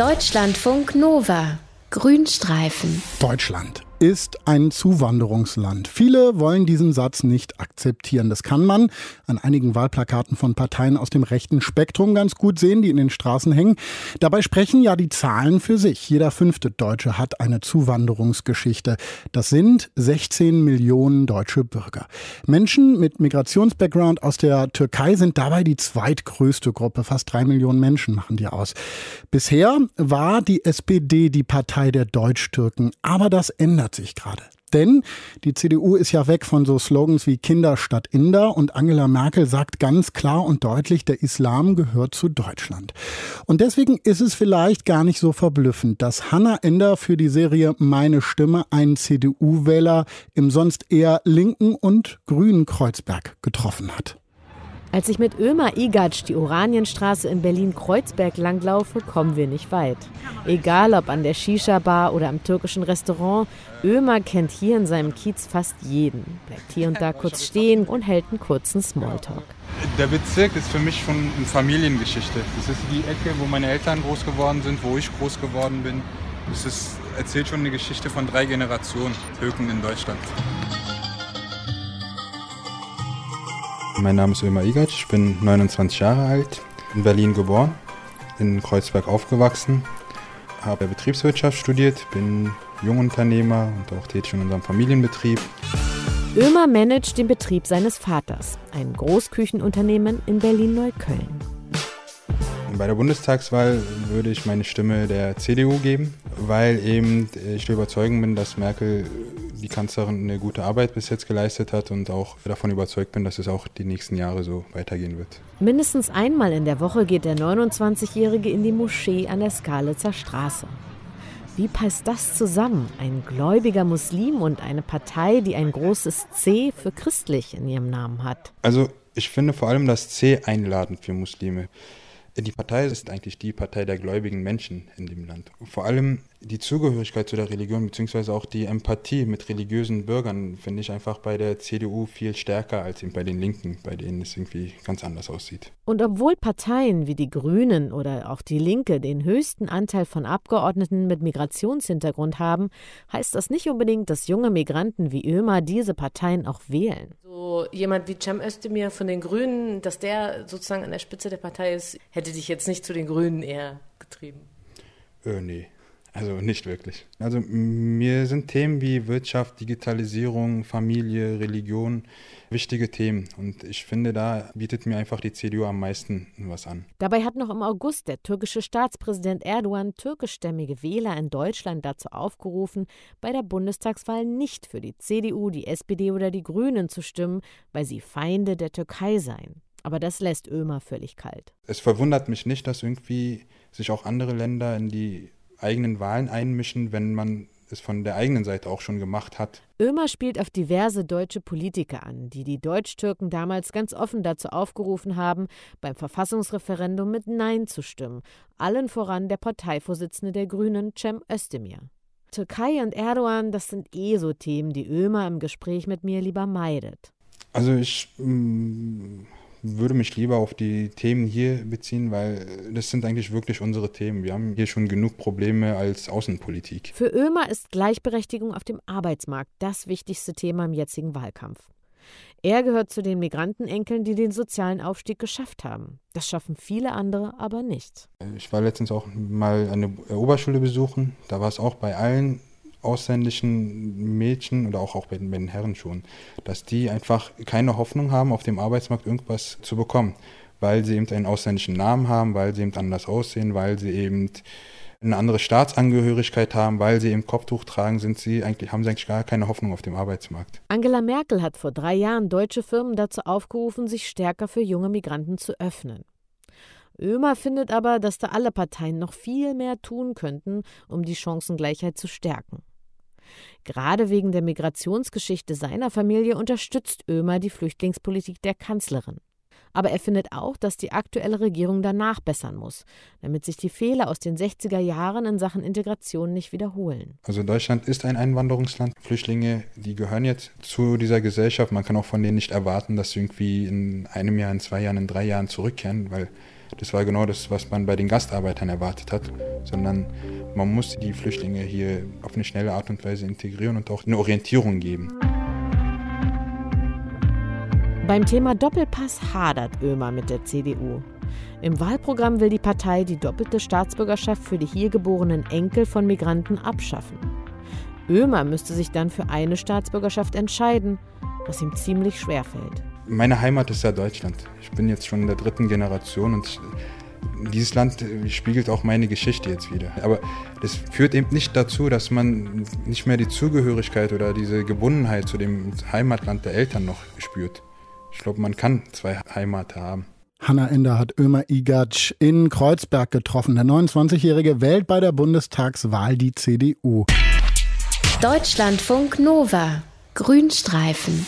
Deutschlandfunk Nova. Grünstreifen. Deutschland ist ein Zuwanderungsland. Viele wollen diesen Satz nicht akzeptieren. Das kann man an einigen Wahlplakaten von Parteien aus dem rechten Spektrum ganz gut sehen, die in den Straßen hängen. Dabei sprechen ja die Zahlen für sich. Jeder fünfte Deutsche hat eine Zuwanderungsgeschichte. Das sind 16 Millionen deutsche Bürger. Menschen mit Migrationsbackground aus der Türkei sind dabei die zweitgrößte Gruppe. Fast drei Millionen Menschen machen die aus. Bisher war die SPD die Partei der Deutsch-Türken. Aber das ändert ändert sich gerade. Denn die CDU ist ja weg von so Slogans wie Kinder statt Inder und Angela Merkel sagt ganz klar und deutlich, der Islam gehört zu Deutschland. Und deswegen ist es vielleicht gar nicht so verblüffend, dass Hannah Ender für die Serie Meine Stimme einen CDU-Wähler im sonst eher linken und grünen Kreuzberg getroffen hat. Als ich mit Ömer Igatsch die Oranienstraße in Berlin-Kreuzberg langlaufe, kommen wir nicht weit. Egal ob an der Shisha-Bar oder am türkischen Restaurant, Ömer kennt hier in seinem Kiez fast jeden, bleibt hier und da kurz stehen und hält einen kurzen Smalltalk. Der Bezirk ist für mich schon eine Familiengeschichte. Das ist die Ecke, wo meine Eltern groß geworden sind, wo ich groß geworden bin. Ist, erzählt schon eine Geschichte von drei Generationen Türken in Deutschland. Mein Name ist Ömer Igatsch, ich bin 29 Jahre alt, in Berlin geboren, in Kreuzberg aufgewachsen, habe Betriebswirtschaft studiert, bin Jungunternehmer und auch tätig in unserem Familienbetrieb. Ömer managt den Betrieb seines Vaters, ein Großküchenunternehmen in Berlin-Neukölln. Bei der Bundestagswahl würde ich meine Stimme der CDU geben, weil eben ich der Überzeugung bin, dass Merkel die Kanzlerin eine gute Arbeit bis jetzt geleistet hat und auch davon überzeugt bin, dass es auch die nächsten Jahre so weitergehen wird. Mindestens einmal in der Woche geht der 29-Jährige in die Moschee an der Skalitzer Straße. Wie passt das zusammen? Ein gläubiger Muslim und eine Partei, die ein großes C für christlich in ihrem Namen hat. Also ich finde vor allem das C einladend für Muslime. Die Partei ist eigentlich die Partei der gläubigen Menschen in dem Land. Vor allem die Zugehörigkeit zu der Religion beziehungsweise auch die Empathie mit religiösen Bürgern finde ich einfach bei der CDU viel stärker als bei den Linken, bei denen es irgendwie ganz anders aussieht. Und obwohl Parteien wie die Grünen oder auch die Linke den höchsten Anteil von Abgeordneten mit Migrationshintergrund haben, heißt das nicht unbedingt, dass junge Migranten wie Ömer diese Parteien auch wählen. So jemand wie Cem Özdemir von den Grünen, dass der sozusagen an der Spitze der Partei ist, hätte dich jetzt nicht zu den Grünen eher getrieben. Äh, nee. Also nicht wirklich. Also mir sind Themen wie Wirtschaft, Digitalisierung, Familie, Religion wichtige Themen. Und ich finde, da bietet mir einfach die CDU am meisten was an. Dabei hat noch im August der türkische Staatspräsident Erdogan türkischstämmige Wähler in Deutschland dazu aufgerufen, bei der Bundestagswahl nicht für die CDU, die SPD oder die Grünen zu stimmen, weil sie Feinde der Türkei seien. Aber das lässt Ömer völlig kalt. Es verwundert mich nicht, dass irgendwie sich auch andere Länder in die eigenen Wahlen einmischen, wenn man es von der eigenen Seite auch schon gemacht hat. Ömer spielt auf diverse deutsche Politiker an, die die Deutsch-Türken damals ganz offen dazu aufgerufen haben, beim Verfassungsreferendum mit Nein zu stimmen. Allen voran der Parteivorsitzende der Grünen, Cem Özdemir. Türkei und Erdogan, das sind eh so Themen, die Ömer im Gespräch mit mir lieber meidet. Also ich mm, würde mich lieber auf die Themen hier beziehen, weil das sind eigentlich wirklich unsere Themen. Wir haben hier schon genug Probleme als Außenpolitik. Für Ömer ist Gleichberechtigung auf dem Arbeitsmarkt das wichtigste Thema im jetzigen Wahlkampf. Er gehört zu den Migrantenenkeln, die den sozialen Aufstieg geschafft haben. Das schaffen viele andere aber nicht. Ich war letztens auch mal eine Oberschule besuchen. Da war es auch bei allen ausländischen Mädchen oder auch, auch bei, den, bei den Herren schon, dass die einfach keine Hoffnung haben, auf dem Arbeitsmarkt irgendwas zu bekommen, weil sie eben einen ausländischen Namen haben, weil sie eben anders aussehen, weil sie eben eine andere Staatsangehörigkeit haben, weil sie im Kopftuch tragen, sind sie eigentlich, haben sie eigentlich gar keine Hoffnung auf dem Arbeitsmarkt. Angela Merkel hat vor drei Jahren deutsche Firmen dazu aufgerufen, sich stärker für junge Migranten zu öffnen. Ömer findet aber, dass da alle Parteien noch viel mehr tun könnten, um die Chancengleichheit zu stärken. Gerade wegen der Migrationsgeschichte seiner Familie unterstützt Ömer die Flüchtlingspolitik der Kanzlerin. Aber er findet auch, dass die aktuelle Regierung danach bessern muss, damit sich die Fehler aus den 60er Jahren in Sachen Integration nicht wiederholen. Also Deutschland ist ein Einwanderungsland. Flüchtlinge, die gehören jetzt zu dieser Gesellschaft. Man kann auch von denen nicht erwarten, dass sie irgendwie in einem Jahr, in zwei Jahren, in drei Jahren zurückkehren, weil Das war genau das, was man bei den Gastarbeitern erwartet hat, sondern man muss die Flüchtlinge hier auf eine schnelle Art und Weise integrieren und auch eine Orientierung geben. Beim Thema Doppelpass hadert Ömer mit der CDU. Im Wahlprogramm will die Partei die doppelte Staatsbürgerschaft für die hier geborenen Enkel von Migranten abschaffen. Ömer müsste sich dann für eine Staatsbürgerschaft entscheiden, was ihm ziemlich schwer fällt. Meine Heimat ist ja Deutschland. Ich bin jetzt schon in der dritten Generation und dieses Land spiegelt auch meine Geschichte jetzt wieder. Aber das führt eben nicht dazu, dass man nicht mehr die Zugehörigkeit oder diese Gebundenheit zu dem Heimatland der Eltern noch spürt. Ich glaube, man kann zwei Heimaten haben. Hanna Ender hat Ömer Igatsch in Kreuzberg getroffen. Der 29-Jährige wählt bei der Bundestagswahl die CDU. Deutschlandfunk Nova. Grünstreifen.